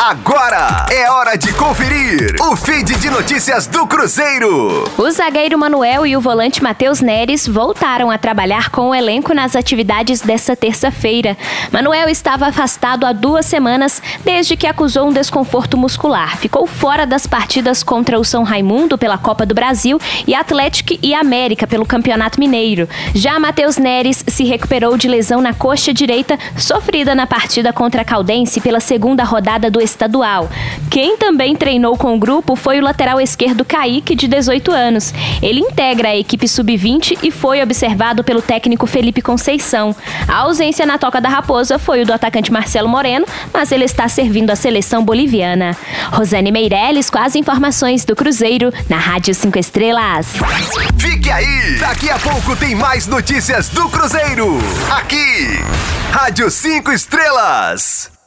Agora é hora de conferir o feed de notícias do Cruzeiro. O zagueiro Manuel e o volante Matheus Neres voltaram a trabalhar com o elenco nas atividades desta terça-feira. Manuel estava afastado há duas semanas desde que acusou um desconforto muscular. Ficou fora das partidas contra o São Raimundo pela Copa do Brasil e Atlético e América pelo Campeonato Mineiro. Já Matheus Neres se recuperou de lesão na coxa direita sofrida na partida contra a Caldense pela segunda rodada do estadual. Quem também treinou com o grupo foi o lateral esquerdo Kaique, de 18 anos. Ele integra a equipe sub-20 e foi observado pelo técnico Felipe Conceição. A ausência na Toca da Raposa foi o do atacante Marcelo Moreno, mas ele está servindo a seleção boliviana. Rosane Meirelles com as informações do Cruzeiro na Rádio 5 Estrelas. Fique aí! Daqui a pouco tem mais notícias do Cruzeiro. Aqui, Rádio 5 Estrelas.